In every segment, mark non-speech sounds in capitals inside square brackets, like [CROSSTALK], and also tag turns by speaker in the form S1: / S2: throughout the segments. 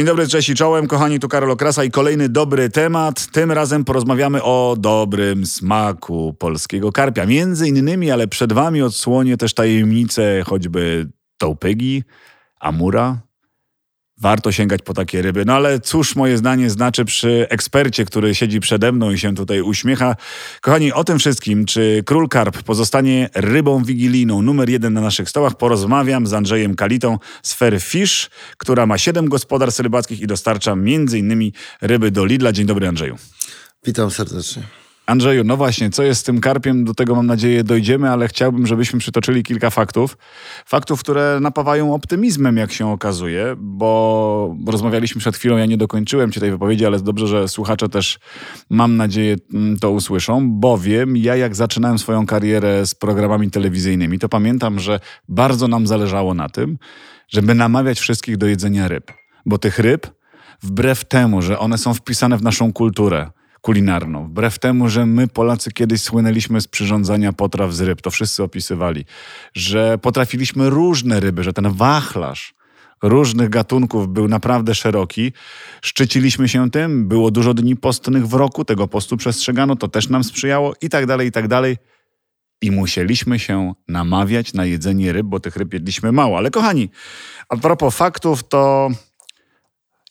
S1: Dzień dobry, cześć i czołem, kochani, tu Karol Okrasa i kolejny dobry temat. Tym razem porozmawiamy o dobrym smaku polskiego karpia. Między innymi, ale przed wami odsłonię też tajemnicę choćby tołpygi, amura, warto sięgać po takie ryby. No ale cóż moje zdanie znaczy przy ekspercie, który siedzi przede mną i się tutaj uśmiecha. Kochani, o tym wszystkim, czy król karp pozostanie rybą wigilijną numer jeden na naszych stołach, porozmawiam z Andrzejem Kalitą z Fair Fish, która ma siedem gospodarstw rybackich i dostarcza innymi ryby do Lidla. Dzień dobry Andrzeju.
S2: Witam serdecznie.
S1: Andrzeju, no właśnie, co jest z tym karpiem? Do tego mam nadzieję dojdziemy, ale chciałbym, żebyśmy przytoczyli kilka faktów. Faktów, które napawają optymizmem, jak się okazuje, bo rozmawialiśmy przed chwilą, ja nie dokończyłem ci tej wypowiedzi, ale dobrze, że słuchacze też, mam nadzieję, mm, to usłyszą, bowiem ja jak zaczynałem swoją karierę z programami telewizyjnymi, to pamiętam, że bardzo nam zależało na tym, żeby namawiać wszystkich do jedzenia ryb. Bo tych ryb, wbrew temu, że one są wpisane w naszą kulturę, kulinarną. Wbrew temu, że my Polacy kiedyś słynęliśmy z przyrządzania potraw z ryb, to wszyscy opisywali, że potrafiliśmy różne ryby, że ten wachlarz różnych gatunków był naprawdę szeroki. Szczyciliśmy się tym, było dużo dni postnych w roku, tego postu przestrzegano, to też nam sprzyjało i tak dalej, i tak dalej. I musieliśmy się namawiać na jedzenie ryb, bo tych ryb jedliśmy mało. Ale kochani, a propos faktów, to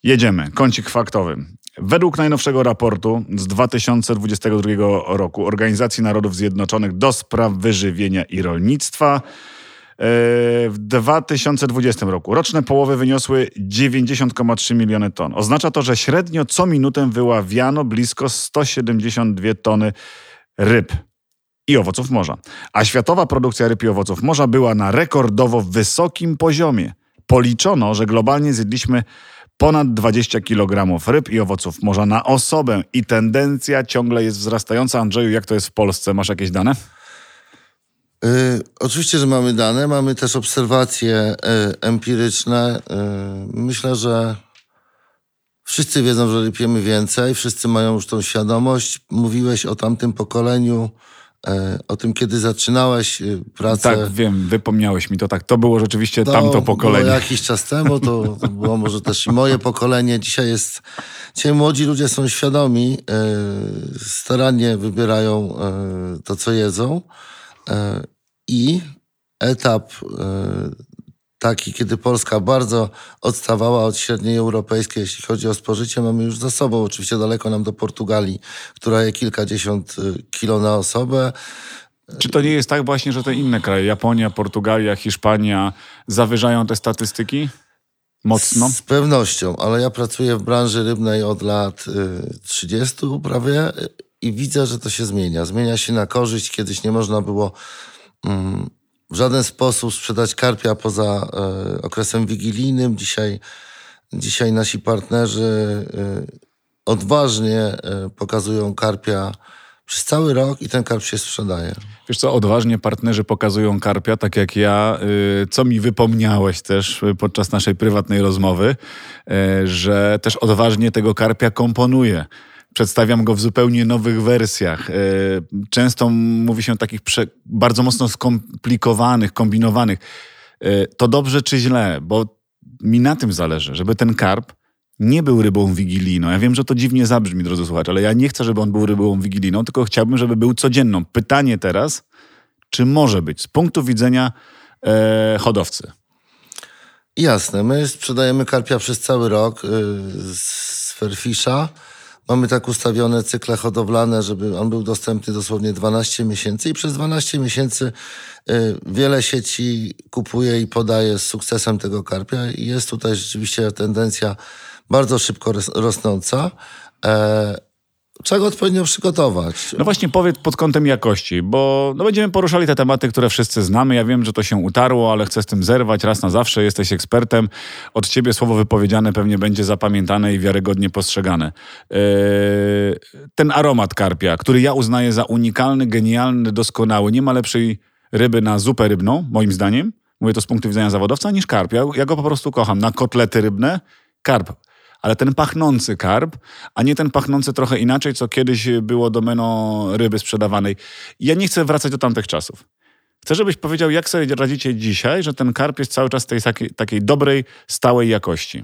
S1: jedziemy. Kącik faktowy. Według najnowszego raportu z 2022 roku Organizacji Narodów Zjednoczonych do spraw wyżywienia i rolnictwa e, w 2020 roku roczne połowy wyniosły 90,3 miliony ton. Oznacza to, że średnio co minutę wyławiano blisko 172 tony ryb i owoców morza. A światowa produkcja ryb i owoców morza była na rekordowo wysokim poziomie. Policzono, że globalnie zjedliśmy ponad 20 kg ryb i owoców morza na osobę i tendencja ciągle jest wzrastająca. Andrzeju, jak to jest w Polsce? Masz jakieś dane?
S2: Yy, oczywiście, że mamy dane, mamy też obserwacje yy, empiryczne. Yy, myślę, że wszyscy wiedzą, że rypiemy więcej, wszyscy mają już tą świadomość. Mówiłeś o tamtym pokoleniu o tym, kiedy zaczynałeś e, pracę.
S1: Tak, wiem, wypomniałeś mi to tak. To było rzeczywiście to tamto pokolenie.
S2: Było jakiś czas temu, to, to było może też i moje pokolenie. Dzisiaj jest, dzisiaj młodzi ludzie są świadomi, e, starannie wybierają to, co jedzą i etap taki, kiedy Polska bardzo odstawała od średniej europejskiej, jeśli chodzi o spożycie, mamy już za sobą. Oczywiście daleko nam do Portugalii, która je kilkadziesiąt y, kilo na osobę.
S1: Czy to nie jest tak właśnie, że te inne kraje, Japonia, Portugalia, Hiszpania, zawyżają te statystyki? Mocno?
S2: Z pewnością, ale ja pracuję w branży rybnej od lat 30 y, prawie i widzę, że to się zmienia. Zmienia się na korzyść. Kiedyś nie można było mm, w żaden sposób sprzedać karpia poza e, okresem wigilijnym. Dzisiaj, dzisiaj nasi partnerzy e, odważnie e, pokazują karpia przez cały rok i ten karp się sprzedaje.
S1: Wiesz co, odważnie partnerzy pokazują karpia, tak jak ja, co mi wypomniałeś też podczas naszej prywatnej rozmowy, że też odważnie tego karpia komponuje przedstawiam go w zupełnie nowych wersjach. E, często mówi się o takich bardzo mocno skomplikowanych, kombinowanych. E, to dobrze czy źle? Bo mi na tym zależy, żeby ten karp nie był rybą wigilijną. Ja wiem, że to dziwnie zabrzmi, drodzy słuchacze, ale ja nie chcę, żeby on był rybą wigilijną, tylko chciałbym, żeby był codzienną. Pytanie teraz, czy może być z punktu widzenia e, hodowcy?
S2: Jasne. My sprzedajemy karpia przez cały rok y, z Fairfisha. Mamy tak ustawione cykle hodowlane, żeby on był dostępny dosłownie 12 miesięcy i przez 12 miesięcy y, wiele sieci kupuje i podaje z sukcesem tego karpia i jest tutaj rzeczywiście tendencja bardzo szybko rosnąca. E, Trzeba go odpowiednio przygotować.
S1: No właśnie powiedz pod kątem jakości, bo no będziemy poruszali te tematy, które wszyscy znamy. Ja wiem, że to się utarło, ale chcę z tym zerwać raz na zawsze. Jesteś ekspertem. Od ciebie słowo wypowiedziane pewnie będzie zapamiętane i wiarygodnie postrzegane. Yy, ten aromat karpia, który ja uznaję za unikalny, genialny, doskonały. Nie ma lepszej ryby na zupę rybną, moim zdaniem. Mówię to z punktu widzenia zawodowca, niż karp. Ja, ja go po prostu kocham. Na kotlety rybne karp ale ten pachnący karp, a nie ten pachnący trochę inaczej, co kiedyś było domeną ryby sprzedawanej. Ja nie chcę wracać do tamtych czasów. Chcę, żebyś powiedział, jak sobie radzicie dzisiaj, że ten karp jest cały czas tej takiej, takiej dobrej, stałej jakości.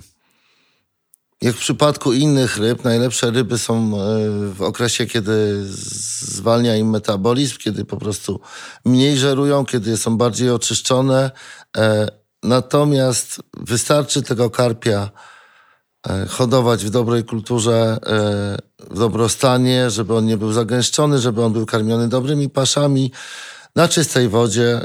S2: Jak w przypadku innych ryb, najlepsze ryby są e, w okresie, kiedy zwalnia im metabolizm, kiedy po prostu mniej żerują, kiedy są bardziej oczyszczone. E, natomiast wystarczy tego karpia hodować w dobrej kulturze, w dobrostanie, żeby on nie był zagęszczony, żeby on był karmiony dobrymi paszami na czystej wodzie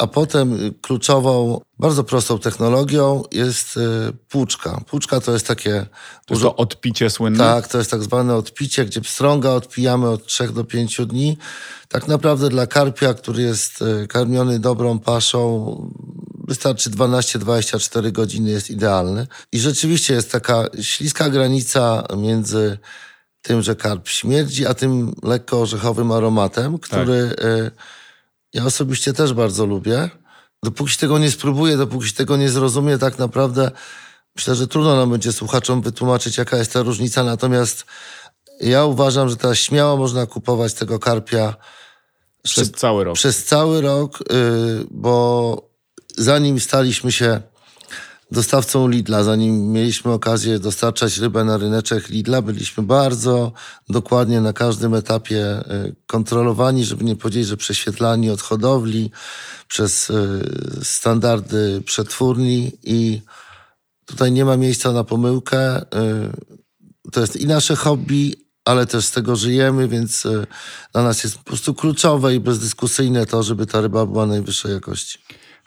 S2: a potem kluczową, bardzo prostą technologią jest y, płuczka. Płuczka to jest takie...
S1: To jest to odpicie słynne?
S2: Tak, to jest tak zwane odpicie, gdzie pstrąga odpijamy od 3 do 5 dni. Tak naprawdę dla karpia, który jest karmiony dobrą paszą, wystarczy 12-24 godziny, jest idealny. I rzeczywiście jest taka śliska granica między tym, że karp śmierdzi, a tym lekko orzechowym aromatem, który... Tak ja osobiście też bardzo lubię. Dopóki tego nie spróbuję, dopóki tego nie zrozumie, tak naprawdę myślę, że trudno nam będzie słuchaczom wytłumaczyć, jaka jest ta różnica. Natomiast ja uważam, że teraz śmiało można kupować tego karpia
S1: przez cały rok.
S2: Przez cały rok, y, bo zanim staliśmy się dostawcą Lidla. Zanim mieliśmy okazję dostarczać rybę na ryneczek Lidla, byliśmy bardzo dokładnie na każdym etapie e, kontrolowani, żeby nie powiedzieć, że prześwietlani od hodowli przez e, standardy przetwórni i tutaj nie ma miejsca na pomyłkę. E, to jest i nasze hobby, ale też z tego żyjemy, więc dla nas jest po prostu kluczowe i bezdyskusyjne to, żeby ta ryba była najwyższej jakości.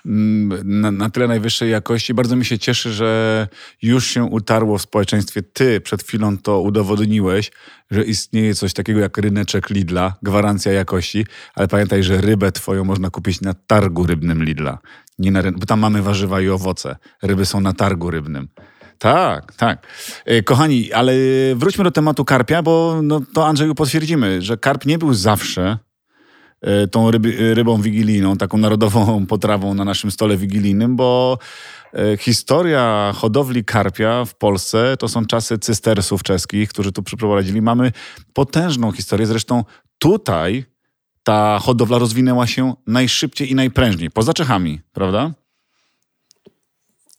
S1: Mm, na, na, tyle najwyższej jakości. Bardzo mi się cieszy, że już się utarło w społeczeństwie. Ty przed chwilą to udowodniłeś, że istnieje coś takiego jak ryneczek Lidla, gwarancja jakości, ale pamiętaj, że rybę twoją można kupić na targu rybnym Lidla. Nie na, bo tam mamy warzywa i owoce. Ryby są na targu rybnym. Tak, tak. E, kochani, ale wróćmy do tematu karpia, bo no, to Andrzeju potwierdzimy, że karp nie był zawsze tą ryby, rybą wigilijną, taką narodową [LAUGHS] potrawą na naszym stole wigilijnym, bo e, historia hodowli karpia w Polsce to są czasy cystersów czeskich, którzy tu przyprowadzili. Mamy potężną historię, zresztą tutaj ta hodowla rozwinęła się najszybciej i najprężniej, poza Czechami, prawda?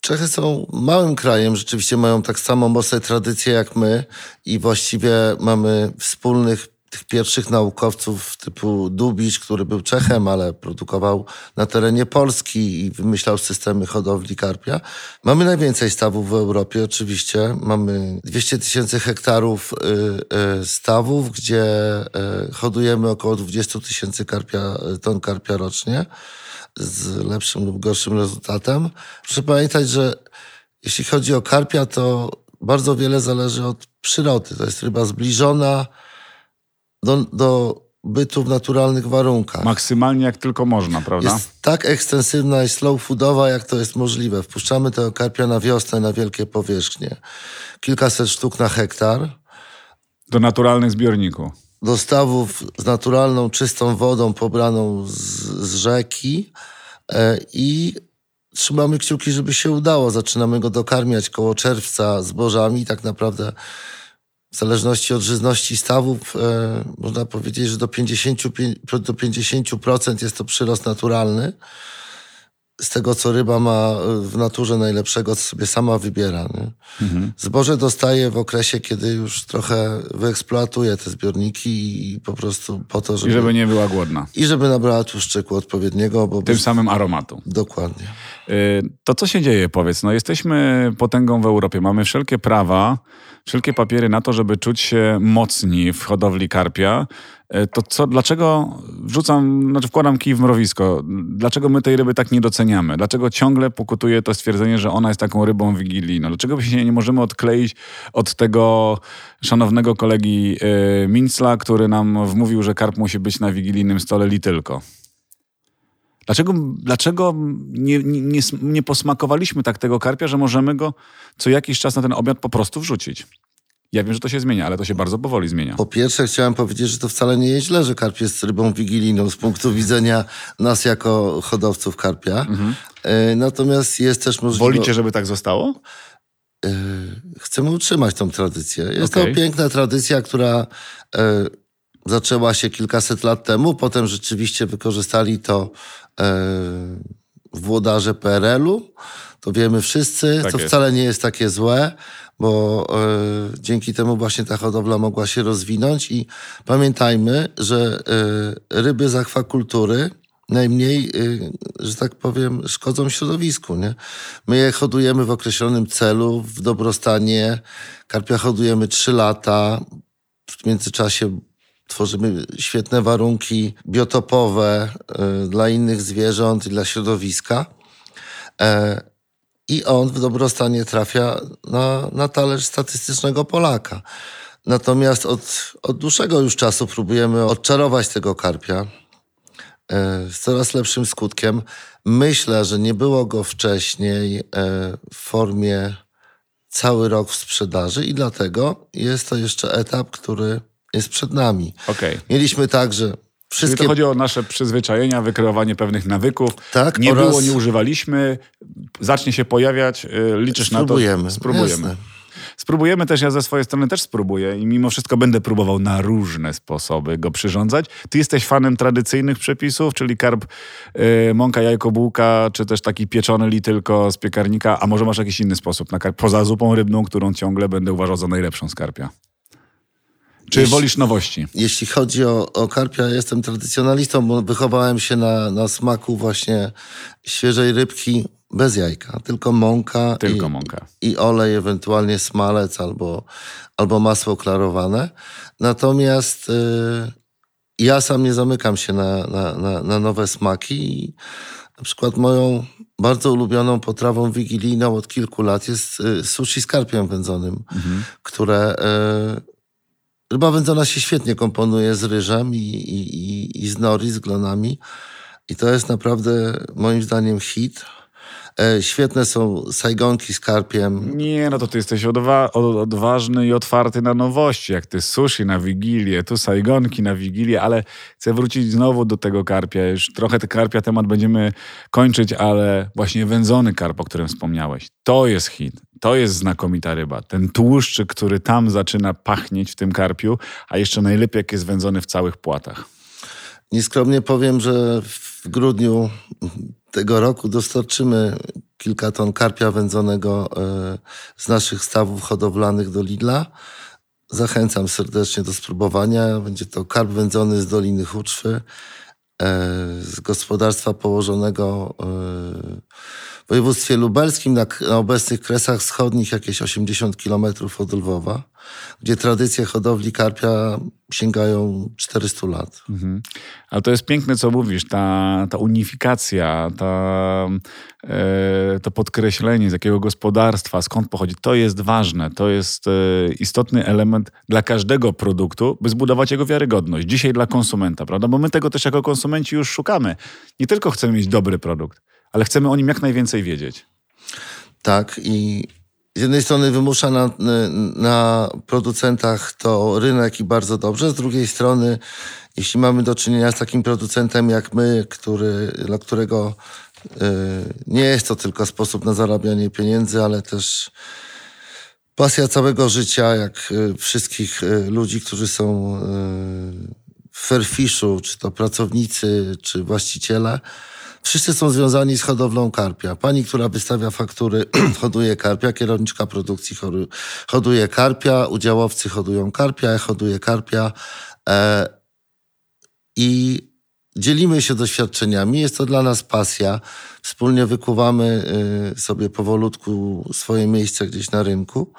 S2: Czechy są małym krajem, rzeczywiście mają tak samo mocne tradycje jak my i właściwie mamy wspólnych tych pierwszych naukowców typu Dubicz, który był Czechem, ale produkował na terenie Polski i wymyślał systemy hodowli karpia. Mamy najwięcej stawów w Europie oczywiście. Mamy 200 tysięcy hektarów y, y, stawów, gdzie y, hodujemy około 20 tysięcy karpia, ton karpia rocznie z lepszym lub gorszym rezultatem. Proszę pamiętać, że jeśli chodzi o karpia, to bardzo wiele zależy od przyrody. To jest ryba zbliżona, do, do bytu w naturalnych warunkach.
S1: Maksymalnie jak tylko można, prawda?
S2: Jest tak ekstensywna i slow foodowa, jak to jest możliwe. Wpuszczamy tego karpia na wiosnę na wielkie powierzchnie. Kilkaset sztuk na hektar.
S1: Do naturalnych zbiorników.
S2: Do stawów z naturalną, czystą wodą pobraną z, z rzeki e, i trzymamy kciuki, żeby się udało. Zaczynamy go dokarmiać koło czerwca zbożami. Tak naprawdę w zależności od żyzności stawów, e, można powiedzieć, że do 50%, do 50% jest to przyrost naturalny. Z tego, co ryba ma w naturze najlepszego, co sobie sama wybiera. Mhm. Zboże dostaje w okresie, kiedy już trochę wyeksploatuje te zbiorniki i po prostu po to,
S1: żeby... I żeby nie była głodna.
S2: I żeby nabrała tłuszczyku odpowiedniego. Bo
S1: Tym samym aromatu.
S2: Dokładnie.
S1: Y, to co się dzieje, powiedz? No jesteśmy potęgą w Europie, mamy wszelkie prawa, wszelkie papiery na to, żeby czuć się mocni w hodowli karpia, e, to co, dlaczego wrzucam, znaczy wkładam kij w mrowisko? Dlaczego my tej ryby tak nie doceniamy? Dlaczego ciągle pokutuje to stwierdzenie, że ona jest taką rybą wigilijną? Dlaczego się nie możemy odkleić od tego szanownego kolegi e, Mincla, który nam wmówił, że karp musi być na wigilijnym stole li tylko? Dlaczego, dlaczego nie, nie, nie posmakowaliśmy tak tego karpia, że możemy go co jakiś czas na ten obiad po prostu wrzucić? Ja wiem, że to się zmienia, ale to się bardzo powoli zmienia.
S2: Po pierwsze chciałem powiedzieć, że to wcale nie jest źle, że karp jest rybą wigilijną z punktu widzenia nas jako hodowców karpia. Mhm. E, natomiast jest też możliwość...
S1: Wolicie, żeby tak zostało?
S2: E, chcemy utrzymać tą tradycję. Jest okay. to piękna tradycja, która e, zaczęła się kilkaset lat temu. Potem rzeczywiście wykorzystali to włodarze PRL-u. To wiemy wszyscy,
S1: Tak
S2: to
S1: jest.
S2: wcale nie jest takie złe, bo e, dzięki temu właśnie ta hodowla mogła się rozwinąć i pamiętajmy, że e, ryby z akwakultury najmniej, e, że tak powiem, szkodzą środowisku. Nie? My je hodujemy w określonym celu, w dobrostanie. Karpia hodujemy 3 lata. W międzyczasie tworzymy świetne warunki biotopowe dla innych zwierząt i dla środowiska. E, I on w dobrostanie trafia na, na talerz statystycznego Polaka. Natomiast od, od dłuższego już czasu próbujemy odczarować tego karpia e, z coraz lepszym skutkiem. Myślę, że nie było go wcześniej e, w formie cały rok w sprzedaży i dlatego jest to jeszcze etap, który jest przed nami.
S1: Okej.
S2: Mieliśmy tak, że
S1: Czyli
S2: wszystkie
S1: to chodzi o nasze przyzwyczajenia, wykreowanie pewnych nawyków.
S2: Tak,
S1: nie
S2: oraz-
S1: było, nie używaliśmy, zacznie się pojawiać, y, liczysz
S2: spróbujemy.
S1: na to. Spróbujemy.
S2: Jasne.
S1: Spróbujemy też, ja ze swojej strony też spróbuję i mimo wszystko będę próbował na różne sposoby go przyrządzać. Ty jesteś fanem tradycyjnych przepisów, czyli karp, y, mąka, jajko, bułka, czy też taki pieczony li tylko z piekarnika, a może masz jakiś inny sposób na karp, poza zupą rybną, którą ciągle będę uważał za najlepszą z karpia. Czy
S2: Jeśli-
S1: wolisz nowości?
S2: Jeśli chodzi o, o karpia, jestem tradycjonalistą, bo wychowałem się na, na smaku właśnie świeżej rybki bez jajka, tylko mąka,
S1: Tylko
S2: i,
S1: mąka.
S2: i olej, ewentualnie smalec albo, albo masło klarowane. Natomiast y, ja sam nie zamykam się na, na, na, na nowe smaki i na przykład moją bardzo ulubioną potrawą wigilijną od kilku lat jest y, sushi z karpiem wędzonym, które y, Ryba wędzona się świetnie komponuje z ryżem i, i, i, i z nori, z glonami. I to jest naprawdę moim zdaniem hit. E, świetne są sajgonki z karpiem.
S1: Nie, no to ty jesteś odwa- od- odważny i otwarty na nowości, jak ty sushi na Wigilię, tu sajgonki na Wigilię, ale chcę wrócić znowu do tego karpia. Już trochę te karpia temat będziemy kończyć, ale właśnie wędzony karp, o którym wspomniałeś, to jest hit. To jest znakomita ryba. Ten tłuszczyk, który tam zaczyna pachnieć w tym karpiu, a jeszcze najlepiej jak jest wędzony w całych płatach.
S2: Nieskromnie powiem, że w grudniu tego roku dostarczymy kilka ton karpia wędzonego e, z naszych stawów hodowlanych do Lidla. Zachęcam serdecznie do spróbowania. Będzie to karp wędzony z Doliny Huczwy, e, z gospodarstwa położonego e, w województwie lubelskim, na, na obecnych kresach wschodnich, jakieś 80 kilometrów od Lwowa, gdzie tradycje hodowli karpia sięgają 400 lat.
S1: Mhm. Ale to jest piękne, co mówisz, ta, ta unifikacja, ta, e, to podkreślenie, z jakiego gospodarstwa, skąd pochodzi, to jest ważne. To jest e, istotny element dla każdego produktu, by zbudować jego wiarygodność. Dzisiaj dla konsumenta, prawda? Bo my tego też jako konsumenci już szukamy. Nie tylko chcemy mieć dobry produkt, ale chcemy o nim jak najwięcej wiedzieć.
S2: Tak, i z jednej strony wymusza na, na producentach to rynek i bardzo dobrze, z drugiej strony, jeśli mamy do czynienia z takim producentem jak my, który, dla którego y, nie jest to tylko sposób na zarabianie pieniędzy, ale też pasja całego życia, jak y, wszystkich y, ludzi, którzy są y, w Fairfishu, czy to pracownicy, czy właściciele, Wszyscy są związani z hodowlą karpia. Pani, która wystawia faktury, [CLEARS THROAT] hoduje karpia, kierowniczka produkcji hoduje karpia, udziałowcy hodują karpia, ja hoduję karpia. E, I dzielimy się doświadczeniami. Jest to dla nas pasja. Wspólnie wykuwamy y, sobie powolutku swoje miejsce gdzieś na rynku.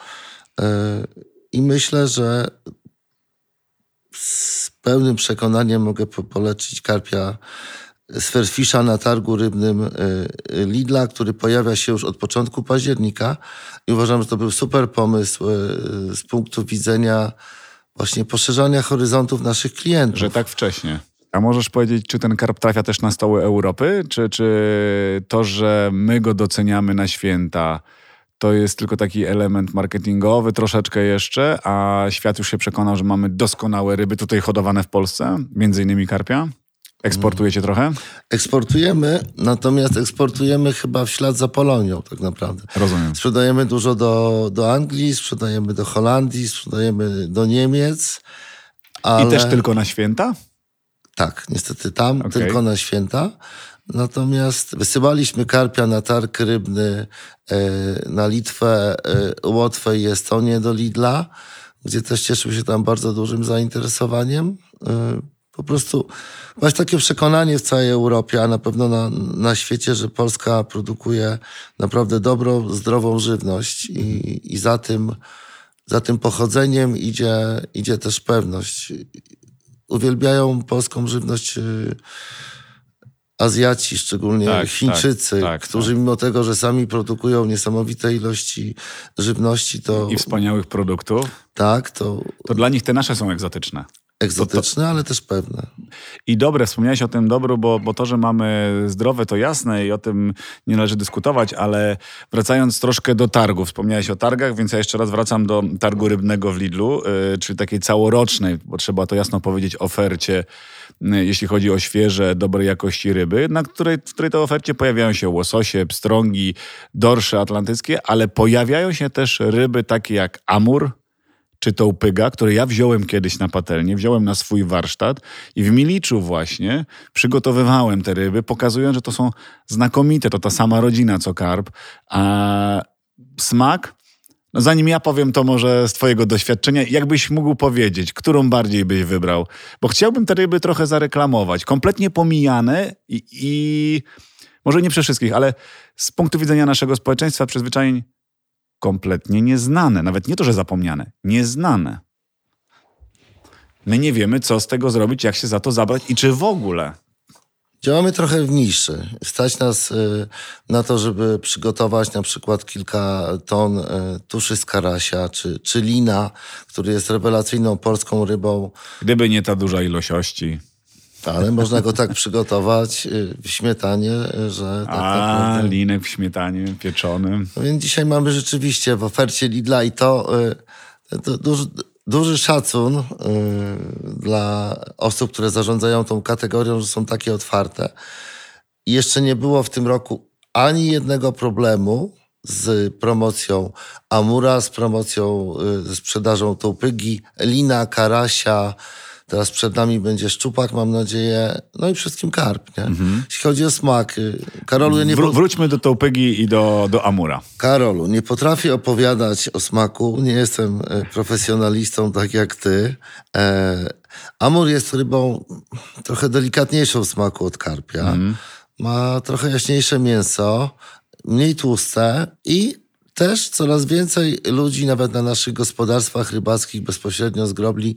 S2: E, I myślę, że z pełnym przekonaniem mogę po- polecić karpia z Fairfisha na targu rybnym y, y, Lidla, który pojawia się już od początku października i uważam, że to był super pomysł y, z punktu widzenia właśnie poszerzania horyzontów naszych klientów.
S1: Że tak wcześnie. A możesz powiedzieć, czy ten karp trafia też na stoły Europy? Czy, czy to, że my go doceniamy na święta, to jest tylko taki element marketingowy troszeczkę jeszcze, a świat już się przekonał, że mamy doskonałe ryby tutaj hodowane w Polsce, między innymi karpia? Eksportujecie trochę?
S2: Eksportujemy, natomiast eksportujemy chyba w ślad za Polonią tak naprawdę.
S1: Rozumiem.
S2: Sprzedajemy dużo do, do Anglii, sprzedajemy do Holandii, sprzedajemy do Niemiec. Ale...
S1: I też tylko na święta?
S2: Tak, niestety tam,
S1: Okej.
S2: tylko na święta. Natomiast wysyłaliśmy karpia na targ rybny e, na Litwę, e, Łotwę i Estonię do Lidla, gdzie też cieszył się tam bardzo dużym zainteresowaniem. Po prostu właśnie takie przekonanie w całej Europie, a na pewno na, na świecie, że Polska produkuje naprawdę dobrą, zdrową żywność i, i za tym za tym pochodzeniem idzie, idzie też pewność. Uwielbiają polską żywność y, Azjaci, szczególnie
S1: Tak,
S2: Chińczycy,
S1: tak, tak,
S2: którzy
S1: tak.
S2: mimo tego, że sami produkują niesamowite ilości żywności, to
S1: I wspaniałych produktów,
S2: tak, to
S1: to dla nich te nasze są egzotyczne.
S2: Egzotyczne, ale też pewne.
S1: I dobre, wspomniałeś o tym dobru, bo, bo to, że mamy zdrowe, to jasne i o tym nie należy dyskutować, ale wracając troszkę do targu, wspomniałeś o targach, więc ja jeszcze raz wracam do targu rybnego w Lidlu, yy, czyli takiej całorocznej, bo trzeba to jasno powiedzieć, ofercie, yy, jeśli chodzi o świeże, dobrej jakości ryby, na której, w której to ofercie pojawiają się łososie, pstrągi, dorsze atlantyckie, ale pojawiają się też ryby takie jak amur, czy tą pyga, który ja wziąłem kiedyś na patelnię, wziąłem na swój warsztat i w Miliczu właśnie przygotowywałem te ryby, pokazując, że to są znakomite, to ta sama rodzina co karp, a smak, no zanim ja powiem to może z twojego doświadczenia, jakbyś mógł powiedzieć, którą bardziej byś wybrał? Bo chciałbym te ryby trochę zareklamować, kompletnie pomijane i, i może nie przez wszystkich, ale z punktu widzenia naszego społeczeństwa przyzwyczajeń kompletnie nieznane. Nawet nie to, że zapomniane, nieznane. My nie wiemy, co z tego zrobić, jak się za to zabrać i czy w ogóle.
S2: Działamy trochę w niszy. Stać nas y, na to, żeby przygotować na przykład kilka ton y, tuszy z karasia, czy, czy lina, który jest rewelacyjną polską rybą,
S1: Gdyby nie ta duża ilość ości.
S2: Ale można go tak przygotować y, w śmietanie, y, że tak
S1: A,
S2: naprawdę...
S1: linek w śmietanie pieczonym.
S2: No więc dzisiaj mamy rzeczywiście w ofercie Lidla i to, y, to duży, duży szacun dla osób, które zarządzają tą kategorią, że są takie otwarte. I jeszcze nie było w tym roku ani jednego problemu z promocją Amura, z promocją, ze sprzedażą tołpygi, lina, karasia. Teraz przed nami będzie szczupak, mam nadzieję. No i wszystkim karp, nie? Jeśli chodzi o smak. y, Karolu, ja nie, po-
S1: wróćmy do Tołpygi i do, do Amura.
S2: Karolu, nie potrafię opowiadać o smaku, nie jestem e, profesjonalistą tak jak ty. E, Amur jest rybą trochę delikatniejszą w smaku od karpia. Ma trochę jaśniejsze mięso, mniej tłuste i też coraz więcej ludzi, nawet na naszych gospodarstwach rybackich bezpośrednio z grobli,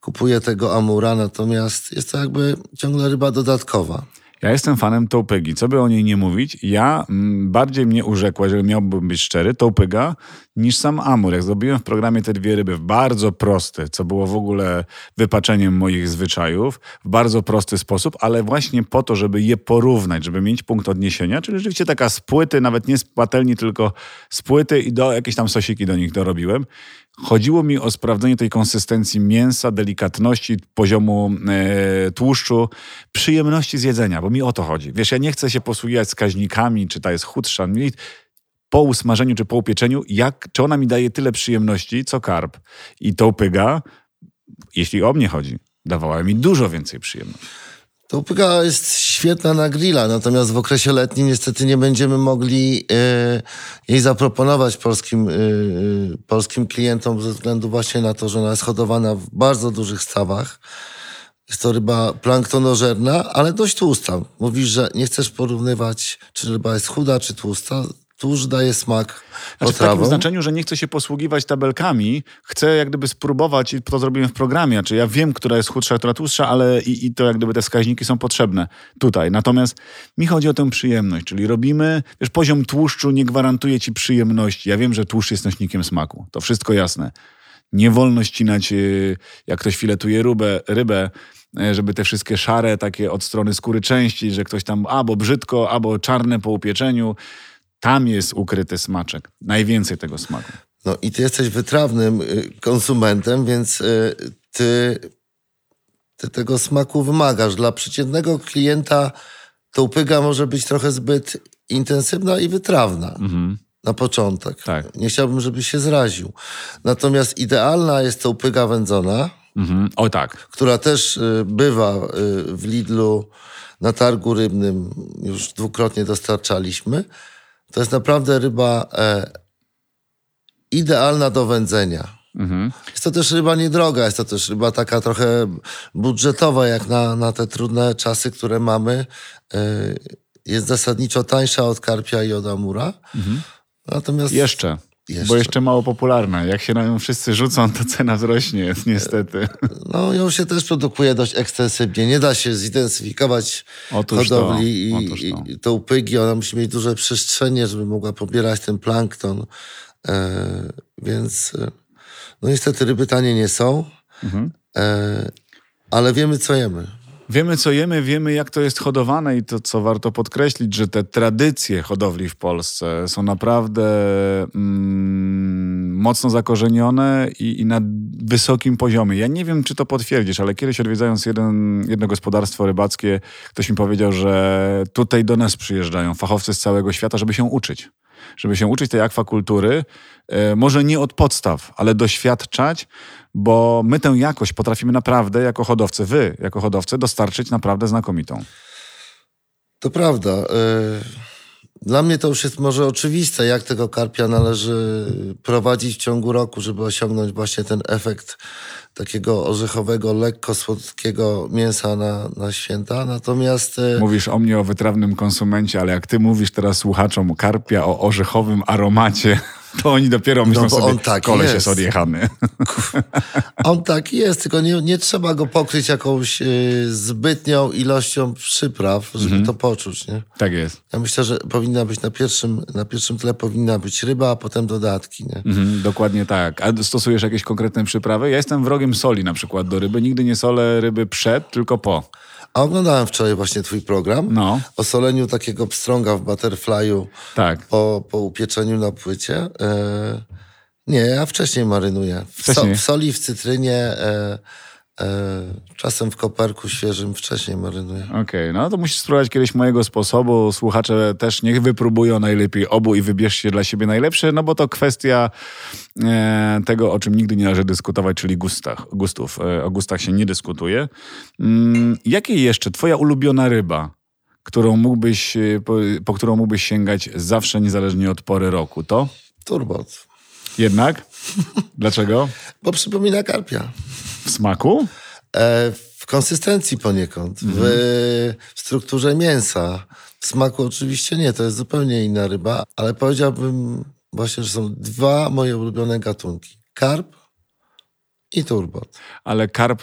S2: kupuje tego amura, natomiast jest to jakby ciągle ryba dodatkowa.
S1: Ja jestem fanem Tołpygi. Co by o niej nie mówić, ja mm, bardziej mnie urzekła, jeżeli miałbym być szczery, Tołpyga niż sam Amur. Jak zrobiłem w programie te dwie ryby w bardzo prosty, co było w ogóle wypaczeniem moich zwyczajów, w bardzo prosty sposób, ale właśnie po to, żeby je porównać, żeby mieć punkt odniesienia, czyli rzeczywiście taka z płyty, nawet nie z patelni, tylko z płyty i do jakieś tam sosiki do nich dorobiłem. Chodziło mi o sprawdzenie tej konsystencji mięsa, delikatności, poziomu e, tłuszczu, przyjemności z jedzenia, bo mi o to chodzi. Wiesz, ja nie chcę się posługiwać wskaźnikami, czy ta jest chudsza, po usmażeniu czy po upieczeniu, jak, czy ona mi daje tyle przyjemności, co karp. I tą pyga, jeśli o mnie chodzi, dawała mi dużo więcej przyjemności.
S2: To pyga jest świetna na grilla, natomiast w okresie letnim niestety nie będziemy mogli e, jej zaproponować polskim, e, e, polskim klientom ze względu właśnie na to, że ona jest hodowana w bardzo dużych stawach. Jest to ryba planktonożerna, ale dość tłusta. Mówisz, że nie chcesz porównywać, czy ryba jest chuda, czy tłusta. Tłuszcz daje smak
S1: Znaczy w takim znaczeniu, że nie chcę się posługiwać tabelkami, chcę jak gdyby spróbować i to zrobiłem w programie, czy ja wiem, która jest chudsza, która tłustsza, ale i, i to jak gdyby te wskaźniki są potrzebne tutaj. Natomiast mi chodzi o tę przyjemność, czyli robimy, wiesz, poziom tłuszczu nie gwarantuje ci przyjemności. Ja wiem, że tłuszcz jest nośnikiem smaku, to wszystko jasne. Nie wolno ścinać, yy, jak ktoś filetuje rybę, rybę żeby te wszystkie szare takie od strony skóry części, że ktoś tam albo brzydko, albo czarne po upieczeniu. Tam jest ukryty smaczek. Najwięcej tego smaku.
S2: No i ty jesteś wytrawnym y, konsumentem, więc y, ty, ty tego smaku wymagasz. Dla przeciętnego klienta to upyga może być trochę zbyt intensywna i wytrawna na początek.
S1: Tak.
S2: Nie chciałbym, żeby się zraził. Natomiast idealna jest to upyga wędzona,
S1: Mhm. O tak.
S2: która też y, bywa w Lidlu na targu rybnym już dwukrotnie dostarczaliśmy. To jest naprawdę ryba e, idealna do wędzenia.
S1: Mhm.
S2: Jest to też ryba niedroga, jest to też ryba taka trochę budżetowa, jak na, na te trudne czasy, które mamy. E, jest zasadniczo tańsza od karpia i od amura. Natomiast
S1: Jeszcze.
S2: Jeszcze.
S1: Bo jeszcze mało popularna. Jak się na nią wszyscy rzucą, to cena zrośnie, [LAUGHS] niestety.
S2: no, ją się też produkuje dość ekstensywnie. Nie da się zintensyfikować
S1: Otóż to,
S2: hodowli i,
S1: otóż to.
S2: i, i to upygi. Ona musi mieć duże przestrzenie, żeby mogła pobierać ten plankton. E, więc e, no niestety ryby tanie nie są,
S1: Mhm.
S2: e, ale wiemy co jemy.
S1: Wiemy, co jemy, wiemy, jak to jest hodowane i to, co warto podkreślić, że te tradycje hodowli w Polsce są naprawdę mm, mocno zakorzenione i, i na wysokim poziomie. Ja nie wiem, czy to potwierdzisz, ale kiedyś odwiedzając jeden, jedno gospodarstwo rybackie, ktoś mi powiedział, że tutaj do nas przyjeżdżają fachowcy z całego świata, żeby się uczyć. Żeby się uczyć tej akwakultury, e, może nie od podstaw, ale doświadczać, bo my tę jakość potrafimy naprawdę jako hodowcy, wy jako hodowcy, dostarczyć naprawdę znakomitą.
S2: To prawda. e, Dla mnie to już jest może oczywiste, jak tego karpia należy prowadzić w ciągu roku, żeby osiągnąć właśnie ten efekt takiego orzechowego, lekko słodkiego mięsa na, na święta. Natomiast e,
S1: Mówisz o mnie, o wytrawnym konsumencie, ale jak ty mówisz teraz słuchaczom karpia o orzechowym aromacie, to oni dopiero myślą
S2: No
S1: sobie,
S2: on taki
S1: koleś
S2: jest.
S1: jest odjechany.
S2: on taki jest, tylko nie, nie trzeba go pokryć jakąś e, zbytnią ilością przypraw, żeby to poczuć. Nie?
S1: tak jest.
S2: Ja myślę, że powinna być na pierwszym, na pierwszym tle powinna być ryba, a potem dodatki. Nie?
S1: Mhm, dokładnie tak. A stosujesz jakieś konkretne przyprawy? Ja jestem wrogiem soli na przykład do ryby. Nigdy nie solę ryby przed, tylko po.
S2: A oglądałem wczoraj właśnie twój program
S1: No,
S2: o soleniu takiego pstrąga w butterflyu
S1: tak.
S2: po, po upieczeniu na płycie. E, nie, ja wcześniej marynuję. W,
S1: Wcześniej?
S2: w soli, w cytrynie, e, czasem w koperku świeżym wcześniej marynuję.
S1: Okej, no to musisz spróbować kiedyś mojego sposobu. Słuchacze też niech wypróbują najlepiej obu i wybierzcie dla siebie najlepsze, no bo to kwestia e, tego, o czym nigdy nie należy dyskutować, czyli gustach, gustów. E, o gustach się nie dyskutuje. Mm, jakie jeszcze twoja ulubiona ryba, którą mógłbyś, e, po, po którą mógłbyś sięgać zawsze, niezależnie od pory roku, to?
S2: Turbot.
S1: Jednak? Dlaczego? [LAUGHS]
S2: Bo przypomina karpia.
S1: W smaku?
S2: E, w konsystencji poniekąd, w, w strukturze mięsa. W smaku oczywiście nie, to jest zupełnie inna ryba, ale powiedziałbym właśnie, że są dwa moje ulubione gatunki. Karp i turbot.
S1: Ale karp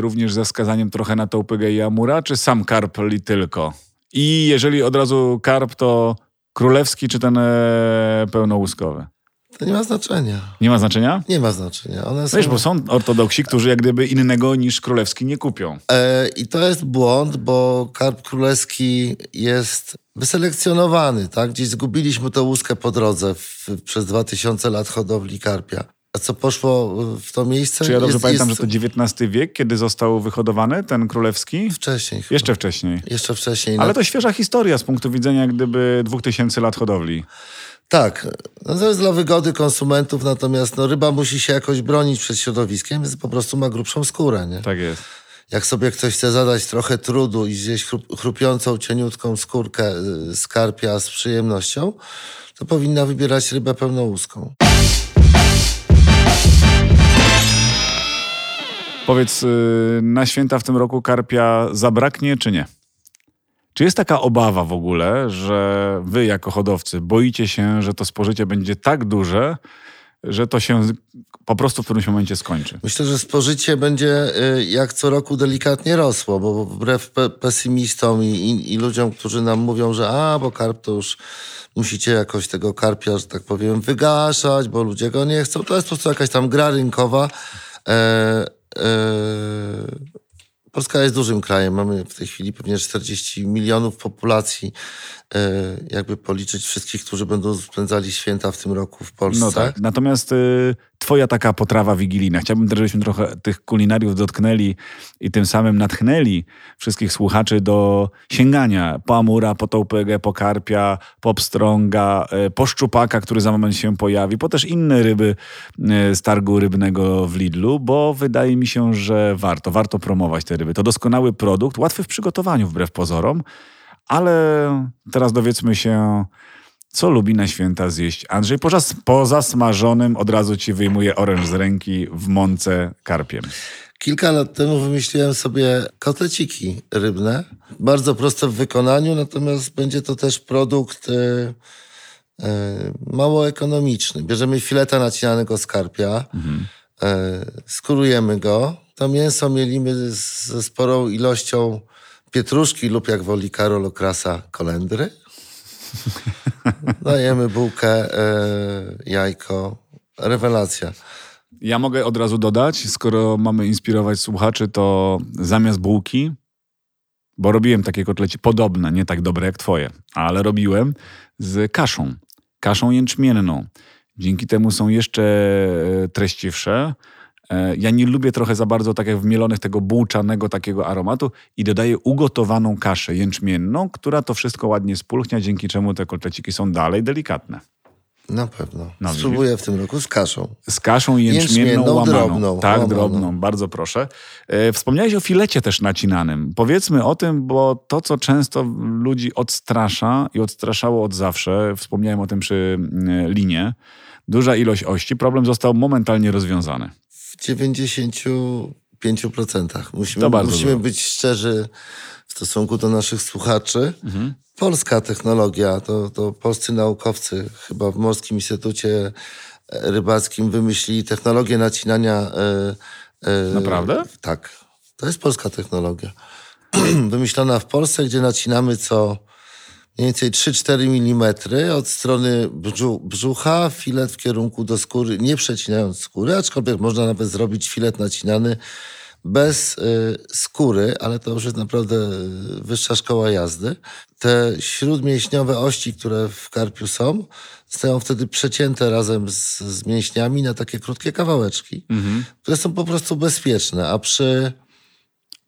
S1: również ze wskazaniem trochę na tołpygę i amura, czy sam karp li tylko? I jeżeli od razu karp, to królewski czy ten e, pełnołuskowy?
S2: To nie ma znaczenia.
S1: Nie ma znaczenia?
S2: Nie ma znaczenia. One są...
S1: Wiesz, bo są ortodoksi, którzy jak gdyby innego niż królewski nie kupią.
S2: E, I to jest błąd, bo karp królewski jest wyselekcjonowany, tak? Gdzieś zgubiliśmy tę łuskę po drodze w, przez 2000 lat hodowli karpia. A co poszło w to miejsce?
S1: Czy ja dobrze
S2: jest,
S1: pamiętam,
S2: jest
S1: że to XIX wiek, kiedy został wyhodowany ten królewski?
S2: Wcześniej. chyba.
S1: Jeszcze wcześniej.
S2: Jeszcze wcześniej.
S1: Ale
S2: No,
S1: to świeża historia z punktu widzenia gdyby 2000 lat hodowli.
S2: Tak, no to jest dla wygody konsumentów, natomiast no, ryba musi się jakoś bronić przed środowiskiem, więc po prostu ma grubszą skórę. Nie?
S1: Tak jest.
S2: Jak sobie ktoś chce zadać trochę trudu i zjeść chrup, chrupiącą, cieniutką skórkę y, z karpia z przyjemnością, to powinna wybierać rybę pełnołuską.
S1: Powiedz, y, na święta w tym roku karpia zabraknie czy nie? Czy jest taka obawa w ogóle, że wy jako hodowcy boicie się, że to spożycie będzie tak duże, że to się po prostu w którymś momencie skończy?
S2: Myślę, że spożycie będzie y, jak co roku delikatnie rosło, bo wbrew pe pesymistom i, i, i ludziom, którzy nam mówią, że a, bo karp to już musicie jakoś tego karpia, że tak powiem, wygaszać, bo ludzie go nie chcą. To jest po prostu jakaś tam gra rynkowa. E, e, Polska jest dużym krajem. Mamy w tej chwili pewnie 40 milionów populacji. E, jakby policzyć wszystkich, którzy będą spędzali święta w tym roku w Polsce.
S1: No tak. Natomiast y, twoja taka potrawa wigilijna. Chciałbym też, żebyśmy trochę tych kulinariów dotknęli i tym samym natchnęli wszystkich słuchaczy do sięgania po amura, po tołpygę, po karpia, po pstrąga, y, po szczupaka, który za moment się pojawi, po też inne ryby y, z targu rybnego w Lidlu, bo wydaje mi się, że warto, warto promować te ryby. To doskonały produkt, łatwy w przygotowaniu wbrew pozorom, ale teraz dowiedzmy się, co lubi na święta zjeść Andrzej. Poza, poza smażonym od razu ci wyjmuje oręż z ręki w mące karpiem.
S2: Kilka lat temu wymyśliłem sobie kotleciki rybne. Bardzo proste w wykonaniu, natomiast będzie to też produkt e, e, mało ekonomiczny. Bierzemy fileta nacinanego z karpia, mhm. e, skurujemy go. To mięso mielimy ze sporą ilością pietruszki lub jak woli Karol okrasa kolendry. Dajemy bułkę, e, jajko. Rewelacja.
S1: Ja mogę od razu dodać, skoro mamy inspirować słuchaczy, to zamiast bułki, bo robiłem takie kotleci podobne, nie tak dobre jak twoje, ale robiłem z kaszą, kaszą jęczmienną. Dzięki temu są jeszcze e, treściwsze. E, ja nie lubię trochę za bardzo tak jak w mielonych tego bułczanego takiego aromatu i dodaję ugotowaną kaszę jęczmienną, która to wszystko ładnie spulchnia, dzięki czemu te kotleciki są dalej delikatne.
S2: Na pewno. No, Spróbuję w tym roku z kaszą.
S1: Z kaszą jęczmienną, jęczmienną łamaną. drobną. Tak, łamaną. drobną, bardzo proszę. E, wspomniałeś o filecie też nacinanym. Powiedzmy o tym, bo to, co często ludzi odstrasza i odstraszało od zawsze, wspomniałem o tym przy mm, linie, duża ilość ości, problem został momentalnie rozwiązany.
S2: W 95%. Musimy, musimy być szczerzy w stosunku do naszych słuchaczy. Mhm polska technologia, to, to polscy naukowcy chyba w Morskim Instytucie Rybackim wymyślili technologię nacinania. E,
S1: e, Naprawdę?
S2: Tak. To jest polska technologia. [CLEARS THROAT] Wymyślona w Polsce, gdzie nacinamy co mniej więcej 3-4 mm od strony brzucha, filet w kierunku do skóry, nie przecinając skóry, aczkolwiek można nawet zrobić filet nacinany bez y, skóry, ale to już jest naprawdę wyższa szkoła jazdy. Te śródmięśniowe ości, które w karpiu są, zostają wtedy przecięte razem z, z mięśniami na takie krótkie kawałeczki, mhm. które są po prostu bezpieczne, a przy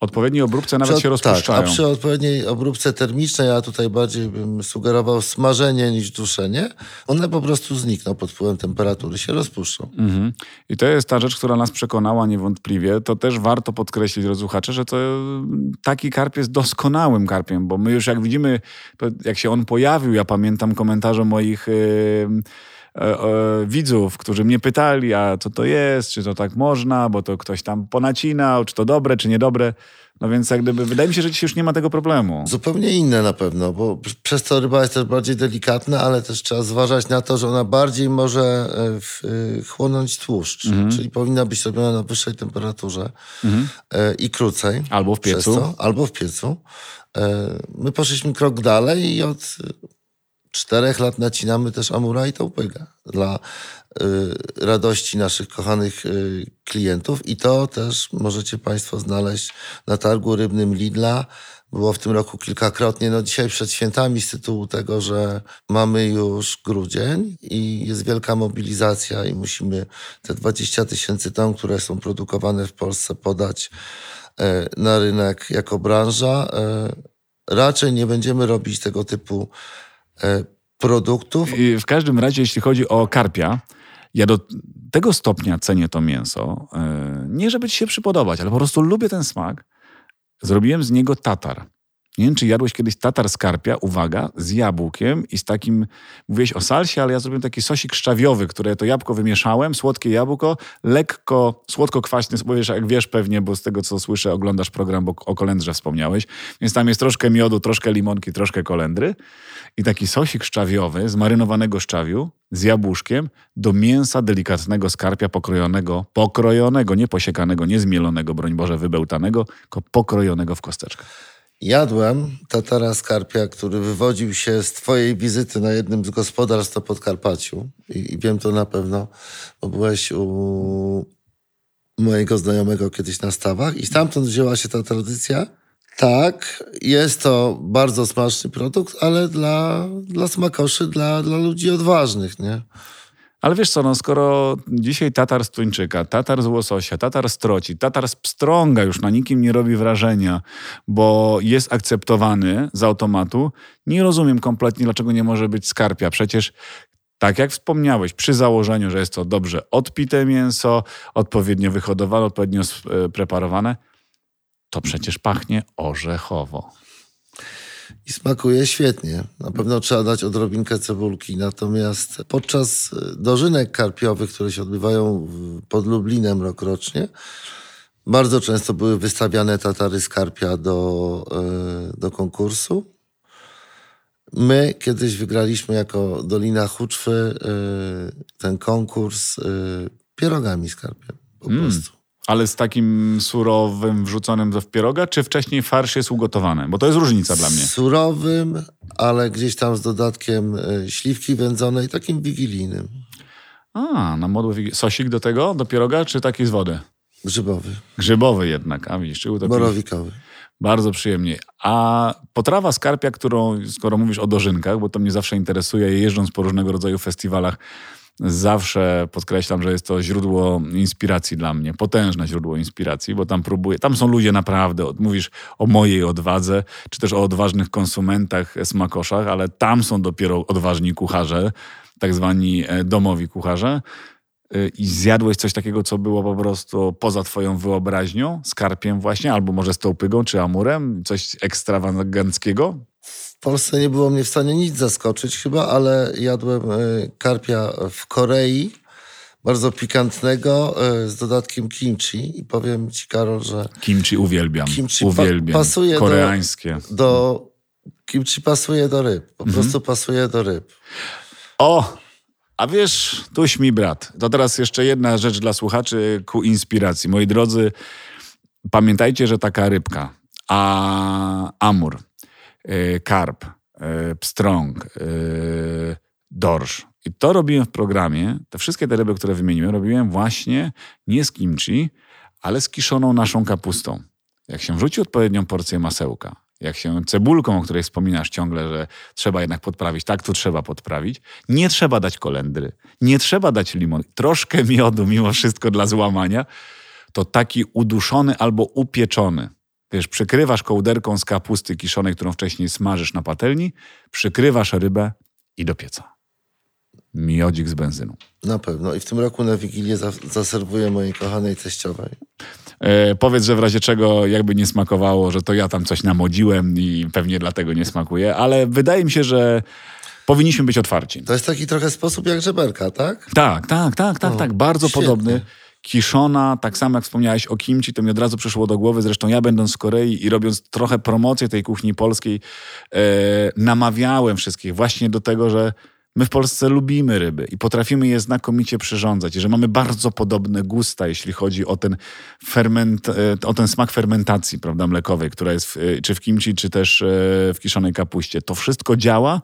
S1: odpowiedniej obróbce nawet przy, się rozpuszczają.
S2: Tak, a przy odpowiedniej obróbce termicznej, ja tutaj bardziej bym sugerował smażenie niż duszenie, one po prostu znikną pod wpływem temperatury, się rozpuszczą. Mhm.
S1: I to jest ta rzecz, która nas przekonała niewątpliwie. To też warto podkreślić, rozłuchacze, że to taki karp jest doskonałym karpiem, bo my już jak widzimy, jak się on pojawił, ja pamiętam komentarze moich... Yy, widzów, którzy mnie pytali, a co to jest, czy to tak można, bo to ktoś tam ponacinał, czy to dobre, czy niedobre. No więc jak gdyby, wydaje mi się, że dzisiaj już nie ma tego problemu.
S2: Zupełnie inne na pewno, bo przez to ryba jest też bardziej delikatna, ale też trzeba zważać na to, że ona bardziej może e, w, e, chłonąć tłuszcz, mhm. czyli powinna być robiona na wyższej temperaturze mhm. i krócej.
S1: Albo w piecu. To,
S2: albo w piecu. My poszliśmy krok dalej i od czterech lat nacinamy też Amura i Taupega dla y, radości naszych kochanych y, klientów i to też możecie Państwo znaleźć na targu rybnym Lidla. Było w tym roku kilkakrotnie. No dzisiaj przed świętami z tytułu tego, że mamy już grudzień i jest wielka mobilizacja i musimy te 20 tysięcy ton, które są produkowane w Polsce podać e, na rynek jako branża. E, raczej nie będziemy robić tego typu E, produktów.
S1: W każdym razie, jeśli chodzi o karpia, ja do tego stopnia cenię to mięso, e, nie żeby ci się przypodobać, ale po prostu lubię ten smak. Zrobiłem z niego tatar. Nie wiem, czy jadłeś kiedyś tatar z karpia, uwaga, z jabłkiem i z takim, mówiłeś o salsie, ale ja zrobiłem taki sosik szczawiowy, które to jabłko wymieszałem, słodkie jabłko, lekko, słodko-kwaśny, bo wiesz, jak wiesz pewnie, bo z tego co słyszę, oglądasz program, bo o kolendrze wspomniałeś, więc tam jest troszkę miodu, troszkę limonki, troszkę kolendry i taki sosik szczawiowy z marynowanego szczawiu, z jabłuszkiem, do mięsa delikatnego skarpia pokrojonego, pokrojonego, nie posiekanego, nie zmielonego, broń Boże, wybełtanego, tylko pokrojonego w kosteczkach.
S2: Jadłem tatara skarpia, który wywodził się z twojej wizyty na jednym z gospodarstw na Podkarpaciu. I, I, wiem to na pewno, bo byłeś u mojego znajomego kiedyś na stawach i stamtąd wzięła się ta tradycja. Tak, jest to bardzo smaczny produkt, ale dla, dla smakoszy, dla, dla ludzi odważnych, nie?
S1: Ale wiesz co, no skoro dzisiaj tatar z tuńczyka, tatar z łososia, tatar z troci, tatar z pstrąga już na nikim nie robi wrażenia, bo jest akceptowany z automatu, nie rozumiem kompletnie, dlaczego nie może być skarpia. Przecież tak jak wspomniałeś, przy założeniu, że jest to dobrze odpite mięso, odpowiednio wyhodowane, odpowiednio preparowane, to przecież pachnie orzechowo.
S2: I smakuje świetnie. Na pewno trzeba dać odrobinkę cebulki. Natomiast podczas dożynek karpiowych, które się odbywają pod Lublinem rokrocznie, bardzo często były wystawiane tatary z karpia do, e, do konkursu. My kiedyś wygraliśmy jako Dolina Huczwy e, ten konkurs e, pierogami z karpiem. Po mm. prostu.
S1: Ale z takim surowym wrzuconym w pieroga, czy wcześniej farsz jest ugotowany? Bo to jest różnica dla mnie.
S2: Surowym, ale gdzieś tam z dodatkiem śliwki wędzonej, takim wigilijnym.
S1: A, na modłę wigil... Sosik do tego, do pieroga, czy taki z wody?
S2: Grzybowy.
S1: Grzybowy jednak, a widzisz,
S2: czy Borowikowy.
S1: Bardzo przyjemnie. A potrawa skarpia, którą, skoro mówisz o dożynkach, bo to mnie zawsze interesuje, jeżdżąc po różnego rodzaju festiwalach, zawsze podkreślam, że jest to źródło inspiracji dla mnie, potężne źródło inspiracji, bo tam próbuję, tam są ludzie naprawdę, mówisz o mojej odwadze, czy też o odważnych konsumentach, smakoszach, ale tam są dopiero odważni kucharze, tak zwani e, domowi kucharze, Y, i zjadłeś coś takiego, co było po prostu poza twoją wyobraźnią, skarpiem właśnie, albo może z tołpygą czy amurem, coś ekstrawaganckiego?
S2: Polsce nie było mnie w stanie nic zaskoczyć chyba, ale jadłem y, karpia w Korei, bardzo pikantnego, y, z dodatkiem kimchi i powiem ci, Karol, że...
S1: Kimchi uwielbiam, kimchi uwielbiam, pa pasuje koreańskie.
S2: Do, do, kimchi pasuje do ryb, po mhm. prostu pasuje do ryb.
S1: O, a wiesz, tuś mi brat. To teraz jeszcze jedna rzecz dla słuchaczy ku inspiracji. Moi drodzy, pamiętajcie, że taka rybka, a amur, karp, yy, pstrąg, yy, dorsz. I to robiłem w programie. Te wszystkie te ryby, które wymieniłem, robiłem właśnie nie z kimchi, ale z kiszoną naszą kapustą. Jak się wrzuci odpowiednią porcję masełka, jak się cebulką, o której wspominasz ciągle, że trzeba jednak podprawić, tak, tu trzeba podprawić. Nie trzeba dać kolendry, nie trzeba dać limon, troszkę miodu mimo wszystko dla złamania. To taki uduszony albo upieczony. Wiesz, przykrywasz kołderką z kapusty kiszonej, którą wcześniej smażysz na patelni, przykrywasz rybę i do pieca. Miodzik z benzyną.
S2: Na pewno. I w tym roku na Wigilię zaserwuję mojej kochanej teściowej.
S1: E, powiedz, że w razie czego jakby nie smakowało, że to ja tam coś namodziłem i pewnie dlatego nie smakuje, ale wydaje mi się, że powinniśmy być otwarci.
S2: To jest taki trochę sposób jak żeberka, tak?
S1: Tak, tak, tak, tak, o, tak. Bardzo świetnie. podobny. Kiszona, tak samo jak wspomniałeś o kimchi, to mi od razu przyszło do głowy. Zresztą ja będąc z Korei i robiąc trochę promocję tej kuchni polskiej, e, namawiałem wszystkich właśnie do tego, że My w Polsce lubimy ryby i potrafimy je znakomicie przyrządzać, że mamy bardzo podobne gusta, jeśli chodzi o ten, ferment, e, o ten smak fermentacji prawda, mlekowej, która jest w, e, czy w kimchi, czy też e, w kiszonej kapuście. To wszystko działa,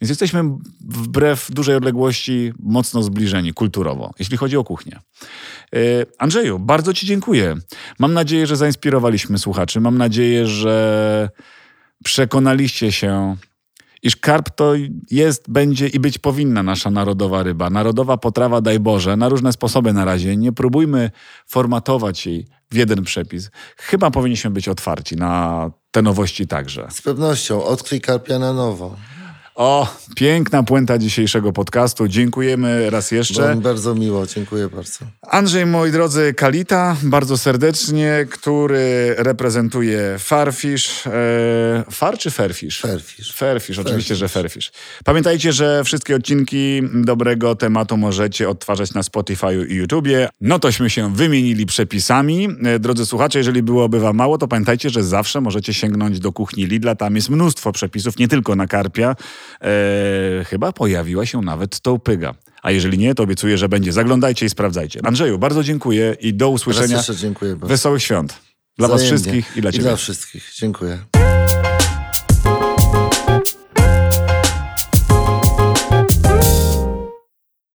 S1: więc jesteśmy wbrew dużej odległości mocno zbliżeni kulturowo, jeśli chodzi o kuchnię. Andrzeju, bardzo Ci dziękuję. Mam nadzieję, że zainspirowaliśmy słuchaczy. Mam nadzieję, że przekonaliście się iż karp to jest, będzie i być powinna nasza narodowa ryba. Narodowa potrawa, daj Boże, na różne sposoby na razie. Nie próbujmy formatować jej w jeden przepis. Chyba powinniśmy być otwarci na te nowości także.
S2: Z pewnością. Odkryj karpia na nowo.
S1: O, piękna puenta dzisiejszego podcastu. Dziękujemy raz jeszcze.
S2: Było mi bardzo miło, dziękuję bardzo.
S1: Andrzej, moi drodzy, Kalita, bardzo serdecznie, który reprezentuje Farfish. E, far czy Fairfish?
S2: Fairfish.
S1: Fairfish, oczywiście, że Fairfish. Pamiętajcie, że wszystkie odcinki dobrego tematu możecie odtwarzać na Spotify i YouTubie. No tośmy się wymienili przepisami. E, drodzy słuchacze, jeżeli byłoby wam mało, to pamiętajcie, że zawsze możecie sięgnąć do kuchni Lidla. Tam jest mnóstwo przepisów, nie tylko na karpia, e, chyba pojawiła się nawet tołpyga. A jeżeli nie, to obiecuję, że będzie. Zaglądajcie i sprawdzajcie. Andrzeju, bardzo dziękuję i do usłyszenia.
S2: Raz dziękuję bardzo.
S1: Wesołych świąt. Dla Wzajemnie. was wszystkich i dla ciebie.
S2: I dla wszystkich. Dziękuję.